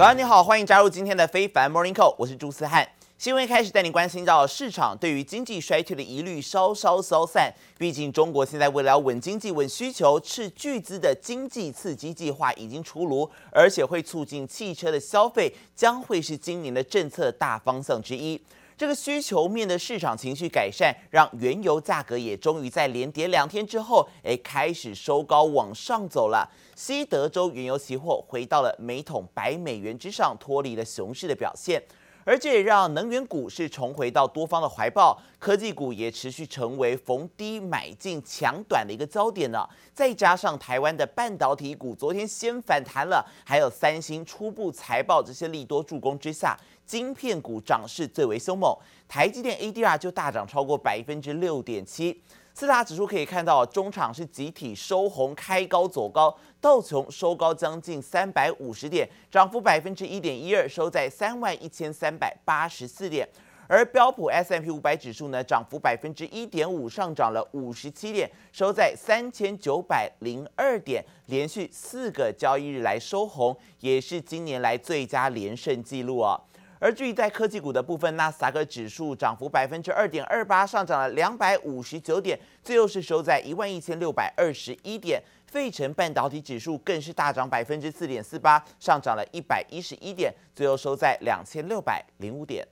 早上，你好，欢迎加入今天的非凡 Morning Call，我是朱思翰。新闻开始带你关心到市场对于经济衰退的疑虑稍稍消散，毕竟中国现在为了稳经济、稳需求，斥巨资的经济刺激计划已经出炉，而且会促进汽车的消费，将会是今年的政策大方向之一。这个需求面的市场情绪改善，让原油价格也终于在连跌两天之后，哎，开始收高往上走了。西德州原油期货回到了每桶百美元之上，脱离了熊市的表现。而这也让能源股是重回到多方的怀抱，科技股也持续成为逢低买进抢短的一个焦点呢。再加上台湾的半导体股昨天先反弹了，还有三星初步财报这些利多助攻之下，晶片股涨势最为凶猛，台积电 ADR 就大涨超过百分之六点七。四大指数可以看到，中场是集体收红，开高走高，道琼收高将近三百五十点，涨幅百分之一点一二，收在三万一千三百八十四点。而标普 S M P 五百指数呢，涨幅百分之一点五，上涨了五十七点，收在三千九百零二点，连续四个交易日来收红，也是今年来最佳连胜纪录哦。而至于在科技股的部分，纳斯达克指数涨幅百分之二点二八，上涨了两百五十九点，最后是收在一万一千六百二十一点。费城半导体指数更是大涨百分之四点四八，上涨了一百一十一点，最后收在两千六百零五点。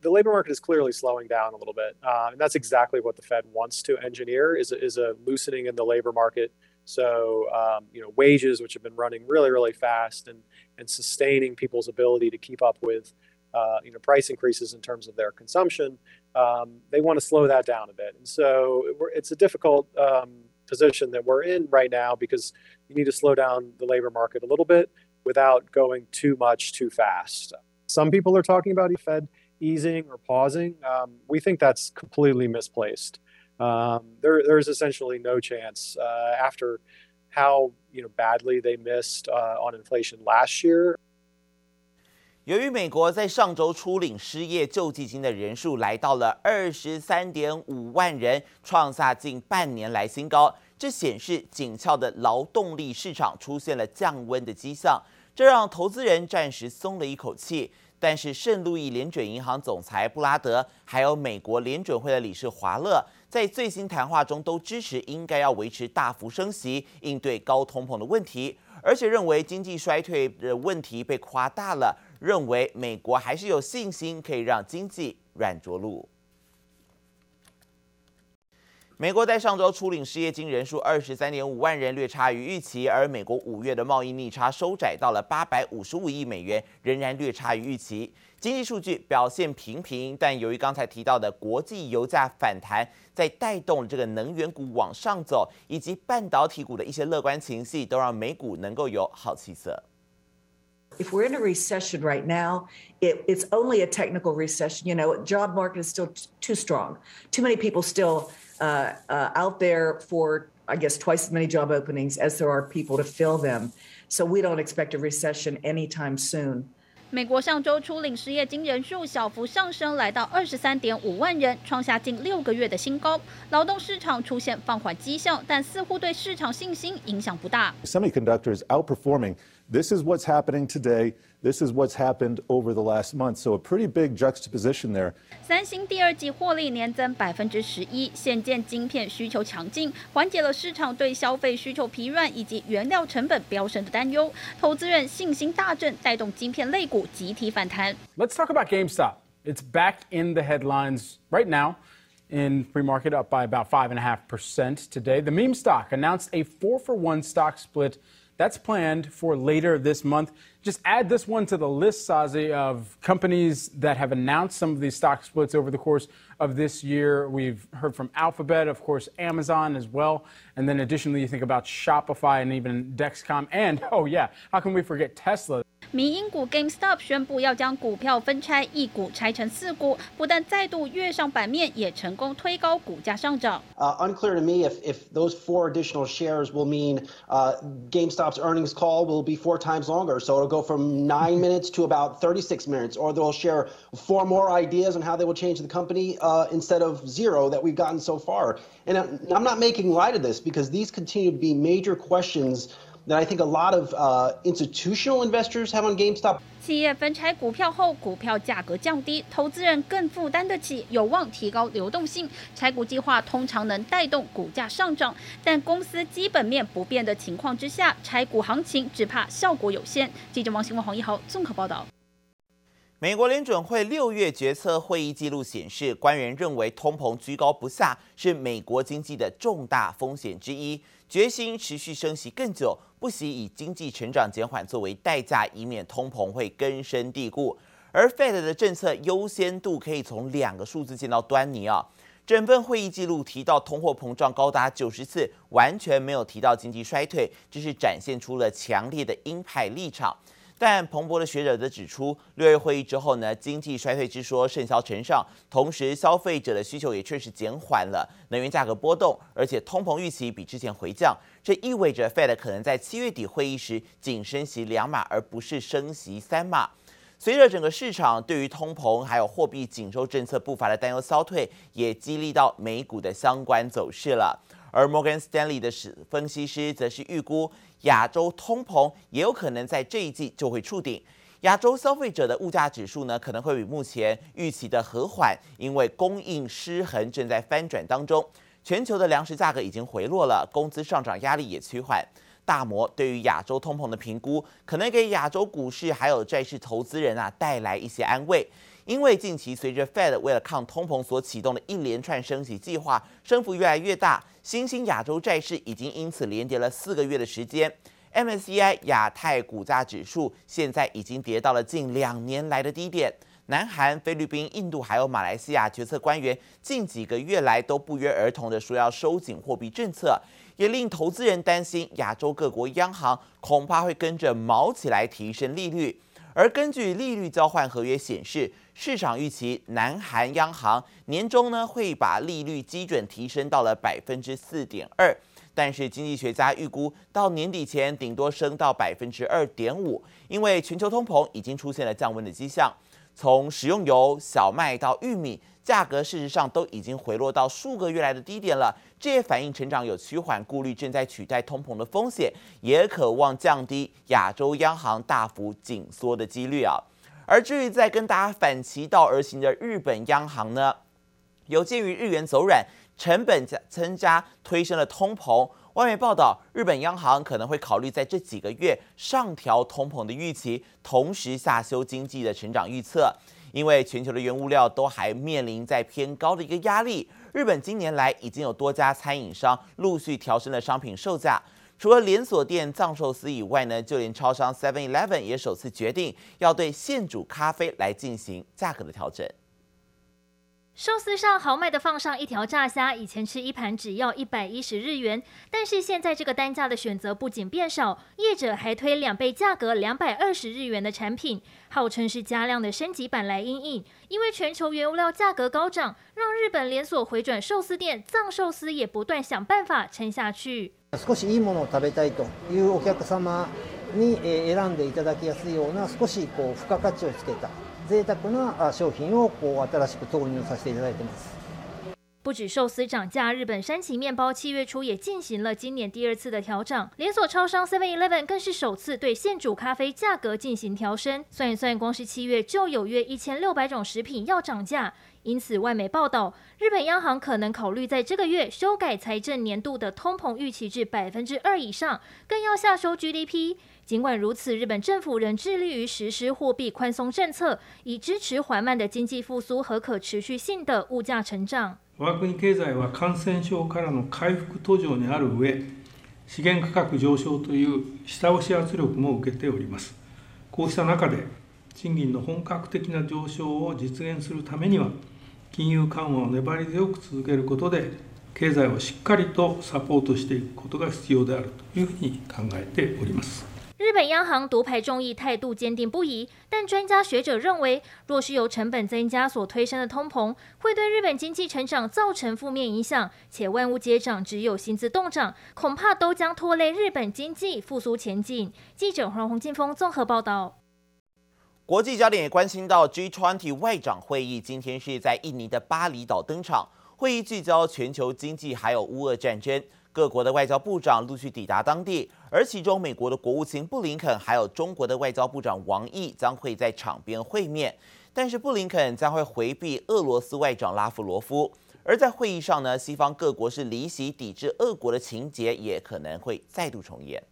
The labor market is clearly slowing down a little bit, uh, and that's exactly what the Fed wants to engineer is a, is a loosening in the labor market. So, um, you know, wages, which have been running really, really fast and, and sustaining people's ability to keep up with, uh, you know, price increases in terms of their consumption, um, they want to slow that down a bit. And so it's a difficult um, position that we're in right now because you need to slow down the labor market a little bit without going too much too fast. Some people are talking about Fed easing or pausing. Um, we think that's completely misplaced. Um, there, there's essentially no chance after how you know badly they missed on inflation last year. 由于美国在上周初领失业救济金的人数来到了二十三点五万人，创下近半年来新高，这显示紧俏的劳动力市场出现了降温的迹象，这让投资人暂时松了一口气。但是圣路易联准银行总裁布拉德，还有美国联准会的理事华勒，在最新谈话中都支持应该要维持大幅升息，应对高通膨的问题，而且认为经济衰退的问题被夸大了，认为美国还是有信心可以让经济软着陆。美国在上周初领失业金人数二十三点五万人，略差于预期，而美国五月的贸易逆差收窄到了八百五十五亿美元，仍然略差于预期。经济数据表现平平，但由于刚才提到的国际油价反弹，在带动这个能源股往上走，以及半导体股的一些乐观情绪，都让美股能够有好气色。If we're in a recession right now, it, it's only a technical recession. You know, job market is still too strong. Too many people still uh, uh, out there for, I guess, twice as many job openings as there are people to fill them. So we don't expect a recession anytime soon. 美国上周初领失业金人数小幅上升，来到二十三点五万人，创下近六个月的新高。劳动市场出现放缓迹象，但似乎对市场信心影响不大。Semiconductors outperforming. This is what's happening today. This is what's happened over the last month. So a pretty big juxtaposition there. 三星第二季获利年增百分之十一，显见晶片需求强劲，缓解了市场对消费需求疲软以及原料成本飙升的担忧。投资人信心大振，带动晶片类股集体反弹。Let's talk about GameStop. It's back in the headlines right now. In pre-market, up by about five and a half percent today. The meme stock announced a four for one stock split. That's planned for later this month. Just add this one to the list, Sazi, of companies that have announced some of these stock splits over the course of this year. We've heard from Alphabet, of course, Amazon as well. And then additionally, you think about Shopify and even Dexcom. And, oh, yeah, how can we forget Tesla? 迷因股 GameStop 宣布要将股票分拆，一股拆成四股，不但再度跃上版面，也成功推高股价上涨。Uh, unclear to me if if those four additional shares will mean uh, GameStop's earnings call will be four times longer, so it'll go from nine minutes to about 36 minutes, or they'll share four more ideas on how they will change the company uh, instead of zero that we've gotten so far. And I'm not making light of this because these continue to be major questions that I think a lot of uh, institutional investors have on GameStop. 企业分拆股票后，股票价格降低，投资人更负担得起，有望提高流动性。拆股计划通常能带动股价上涨，但公司基本面不变的情况之下，拆股行情只怕效果有限。记者王新文、黄一豪综合报道。美国联准会六月决策会议记录显示，官员认为通膨居高不下是美国经济的重大风险之一。决心持续升息更久，不惜以经济成长减缓作为代价，以免通膨会根深蒂固。而 Fed 的政策优先度可以从两个数字见到端倪啊。整份会议记录提到通货膨胀高达九十次，完全没有提到经济衰退，这是展现出了强烈的鹰派立场。但彭博的学者则指出，六月会议之后呢，经济衰退之说甚嚣尘上，同时消费者的需求也确实减缓了，能源价格波动，而且通膨预期比之前回降，这意味着 Fed 可能在七月底会议时仅升息两码，而不是升息三码。随着整个市场对于通膨还有货币紧收政策步伐的担忧消退，也激励到美股的相关走势了。而 Morgan Stanley 的分析师则是预估，亚洲通膨也有可能在这一季就会触顶。亚洲消费者的物价指数呢，可能会比目前预期的和缓，因为供应失衡正在翻转当中。全球的粮食价格已经回落了，工资上涨压力也趋缓。大摩对于亚洲通膨的评估，可能给亚洲股市还有债市投资人啊带来一些安慰。因为近期随着 Fed 为了抗通膨所启动的一连串升息计划，升幅越来越大，新兴亚洲债市已经因此连跌了四个月的时间。MSCI 亚太股价指数现在已经跌到了近两年来的低点。南韩、菲律宾、印度还有马来西亚决策官员近几个月来都不约而同地说要收紧货币政策，也令投资人担心亚洲各国央行恐怕会跟着毛起来提升利率。而根据利率交换合约显示，市场预期南韩央行年中呢会把利率基准提升到了百分之四点二，但是经济学家预估到年底前顶多升到百分之二点五，因为全球通膨已经出现了降温的迹象。从食用油、小麦到玉米，价格事实上都已经回落到数个月来的低点了。这也反映成长有趋缓，顾虑正在取代通膨的风险，也渴望降低亚洲央行大幅紧缩的几率啊。而至于在跟大家反其道而行的日本央行呢，有鉴于日元走软，成本加增加，推升了通膨。外媒报道，日本央行可能会考虑在这几个月上调通膨的预期，同时下修经济的成长预测。因为全球的原物料都还面临在偏高的一个压力。日本今年来已经有多家餐饮商陆续调升了商品售价，除了连锁店藏寿司以外呢，就连超商 Seven Eleven 也首次决定要对现煮咖啡来进行价格的调整。寿司上豪迈的放上一条炸虾，以前吃一盘只要一百一十日元，但是现在这个单价的选择不仅变少，业者还推两倍价格两百二十日元的产品，号称是加量的升级版来因应。因为全球原物料价格高涨，让日本连锁回转寿司店藏寿司也不断想办法撑下去。少しいいものを食べたいというお客様に选んでいただきやすいような少しこう付加价値をつけた。 赘沢な商品をこう新しく投入させていただいてます。不止寿司涨价，日本山崎面包七月初也进行了今年第二次的调涨。连锁超商 Seven Eleven 更是首次对现煮咖啡价格进行调升。算一算，光是七月就有约一千六百种食品要涨价。 因此，外媒报道，日本央行可能考虑在这个月修改财政年度的通膨预期至百分之二以上，更要下修 GDP。尽管如此，日本政府仍致力于实施货币宽松政策，以支持缓慢的经济复苏和可持续性的物价成长。我国经济は感染症からの回复途上にある上、资源价格上升という下押し压力も受けております。こうした中で、 赁金の本格的な上升を実现するためには、金融缓和を粘り强く続けることで、経済をしっかりとサポートしていくことが必要であるというふうに考えております。日本央行独排众议，态度坚定不移。但专家学者认为，若是由成本增加所推升的通膨，会对日本经济成长造成负面影响。且万物皆涨，只有薪资冻涨，恐怕都将拖累日本经济复苏前景。记者黄宏进峰综合报道。国际焦点也关心到 G20 外长会议，今天是在印尼的巴厘岛登场。会议聚焦全球经济，还有乌俄战争。各国的外交部长陆续抵达当地，而其中美国的国务卿布林肯还有中国的外交部长王毅将会在场边会面。但是布林肯将会回避俄罗斯外长拉夫罗夫，而在会议上呢，西方各国是离席抵制俄国的情节也可能会再度重演。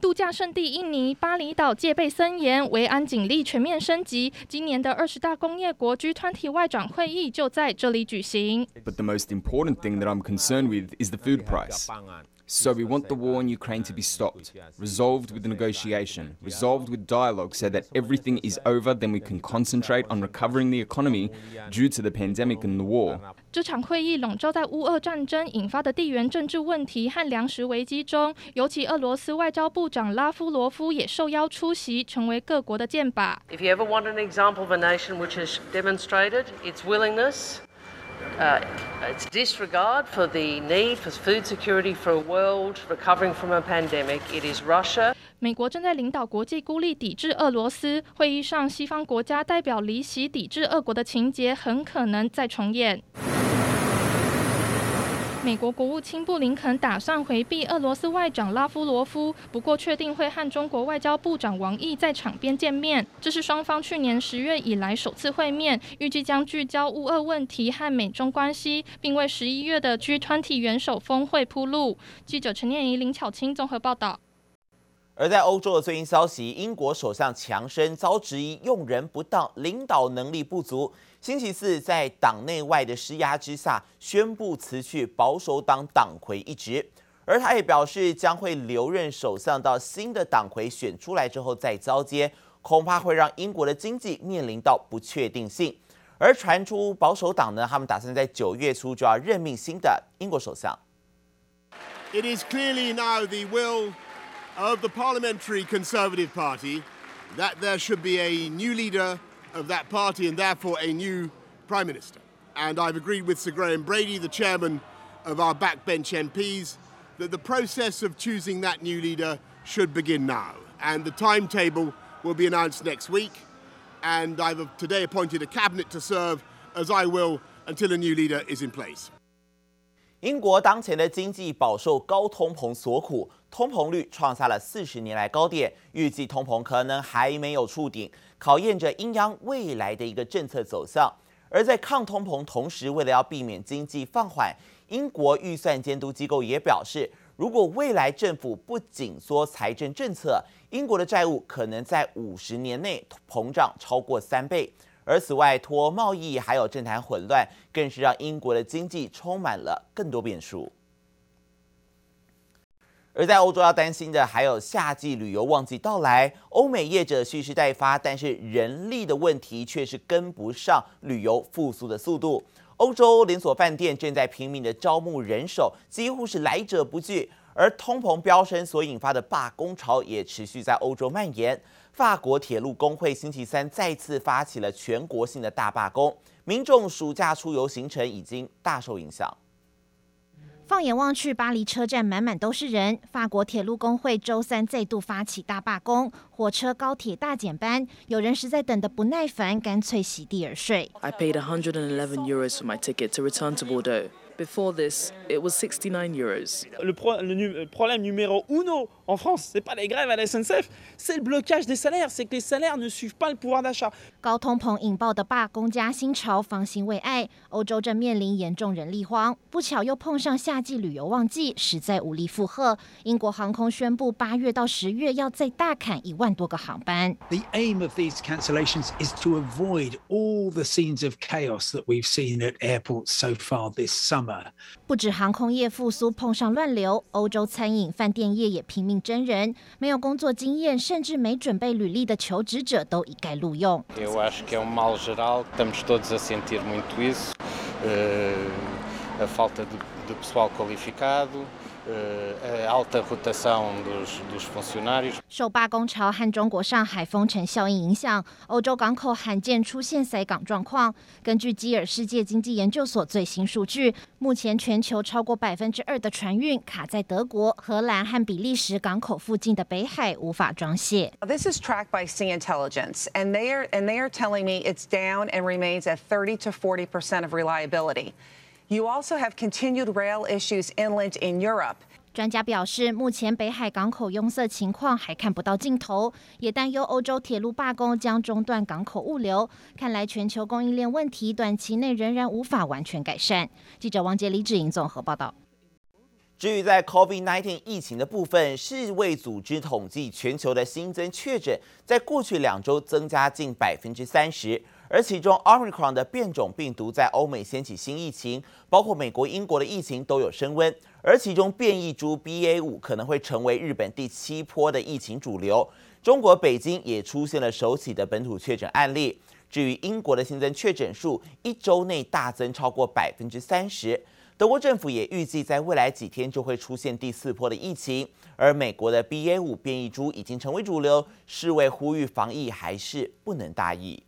度假胜地印尼巴厘岛戒备森严，维安警力全面升级。今年的二十大工业国 G20 外长会议就在这里举行。But the most important thing that I'm concerned with is the food price. So we want the war in Ukraine to be stopped, resolved with negotiation, resolved with dialogue so that everything is over, then we can concentrate on recovering the economy due to the pandemic and the war. 这场会议笼罩在乌俄战争引发的地缘政治问题和粮食危机中，尤其俄罗斯外交部长拉夫罗夫也受邀出席，成为各国的箭靶。If you ever want an example of a nation which has demonstrated its willingness Uh, its disregard for the need for food security for a world recovering from a pandemic. It is Russia. 美国正在领导国际孤立抵制俄罗斯。会议上，西方国家代表离席抵制俄国的情节很可能再重演。美国国务卿布林肯打算回避俄罗斯外长拉夫罗夫，不过确定会和中国外交部长王毅在场边见面。这是双方去年十月以来首次会面，预计将聚焦乌俄问题和美中关系，并为十一月的 G20 元首峰会铺路。记者陈念怡、林巧清综合报道。而在欧洲的最新消息，英国首相强生遭质疑用人不当、领导能力不足。星期四，在党内外的施压之下，宣布辞去保守党党魁一职，而他也表示将会留任首相到新的党魁选出来之后再交接，恐怕会让英国的经济面临到不确定性。而传出保守党呢，他们打算在九月初就要任命新的英国首相。It is clearly now the will of the Parliamentary Conservative Party that there should be a new leader. of that party and therefore a new Prime Minister. And I've agreed with Sir Graham Brady, the chairman of our backbench MPs, that the process of choosing that new leader should begin now. And the timetable will be announced next week. And I've today appointed a cabinet to serve, as I will, until a new leader is in place. 英国当前的经济饱受高通膨所苦， 通膨率创下了四十年来高点，预计通膨可能还没有触顶。考验着英央未来的一个政策走向，而在抗通膨同时，为了要避免经济放缓，英国预算监督机构也表示，如果未来政府不紧缩财政政策，英国的债务可能在五十年内膨胀超过三倍。而此外，脱欧贸易还有政坛混乱，更是让英国的经济充满了更多变数。而在欧洲要担心的还有夏季旅游旺季到来，欧美业者蓄势待发，但是人力的问题却是跟不上旅游复苏的速度。欧洲连锁饭店正在拼命的招募人手，几乎是来者不拒。而通膨飙升所引发的罢工潮也持续在欧洲蔓延。法国铁路工会星期三再次发起了全国性的大罢工，民众暑假出游行程已经大受影响。放眼望去，巴黎车站满满都是人。法国铁路工会周三再度发起大罢工，火车、高铁大减班，有人实在等得不耐烦，干脆席地而睡。I paid 111 euros for my ticket to return to Bordeaux. Before this, it was 69 euros. Le, pro le problème numéro uno en France, c'est pas les grèves à la SNCF, c'est le blocage des salaires, c'est que les salaires ne suivent pas le pouvoir d'achat. 高通膨引爆的罢工加薪潮，方兴未艾。欧洲正面临严重人力荒，不巧又碰上夏季旅游旺季，实在无力负荷。英国航空宣布，八月到十月要再大砍一万多个航班。The aim of these cancellations is to avoid all the scenes of chaos that we've seen at airports so far this summer. 不止航空业复苏碰上乱流，欧洲餐饮、饭店业也拼命征人，没有工作经验甚至没准备履历的求职者都一概录用。受罢工潮和中国上海封城效应影响，欧洲港口罕见出现塞港状况。根据基尔世界经济研究所最新数据，目前全球超过百分之二的船运卡在德国、荷兰和比利时港口附近的北海，无法装卸。This is tracked by Sea Intelligence, and they are and they are telling me it's down and remains at 30 to 40 percent of reliability. You also have continued rail issues inland in Europe. 专家表示，目前北海港口拥塞情况还看不到尽头，也担忧欧洲铁路罢工将中断港口物流。看来全球供应链问题短期内仍然无法完全改善。记者王杰、李志莹综合报道。至于在 COVID-19 疫情的部分，世卫组织统计全球的新增确诊，在过去两周增加近百分之三十。而其中，Omicron 的变种病毒在欧美掀起新疫情，包括美国、英国的疫情都有升温。而其中变异株 BA 五可能会成为日本第七波的疫情主流。中国北京也出现了首起的本土确诊案例。至于英国的新增确诊数，一周内大增超过百分之三十。德国政府也预计在未来几天就会出现第四波的疫情。而美国的 BA 五变异株已经成为主流，世卫呼吁防疫还是不能大意。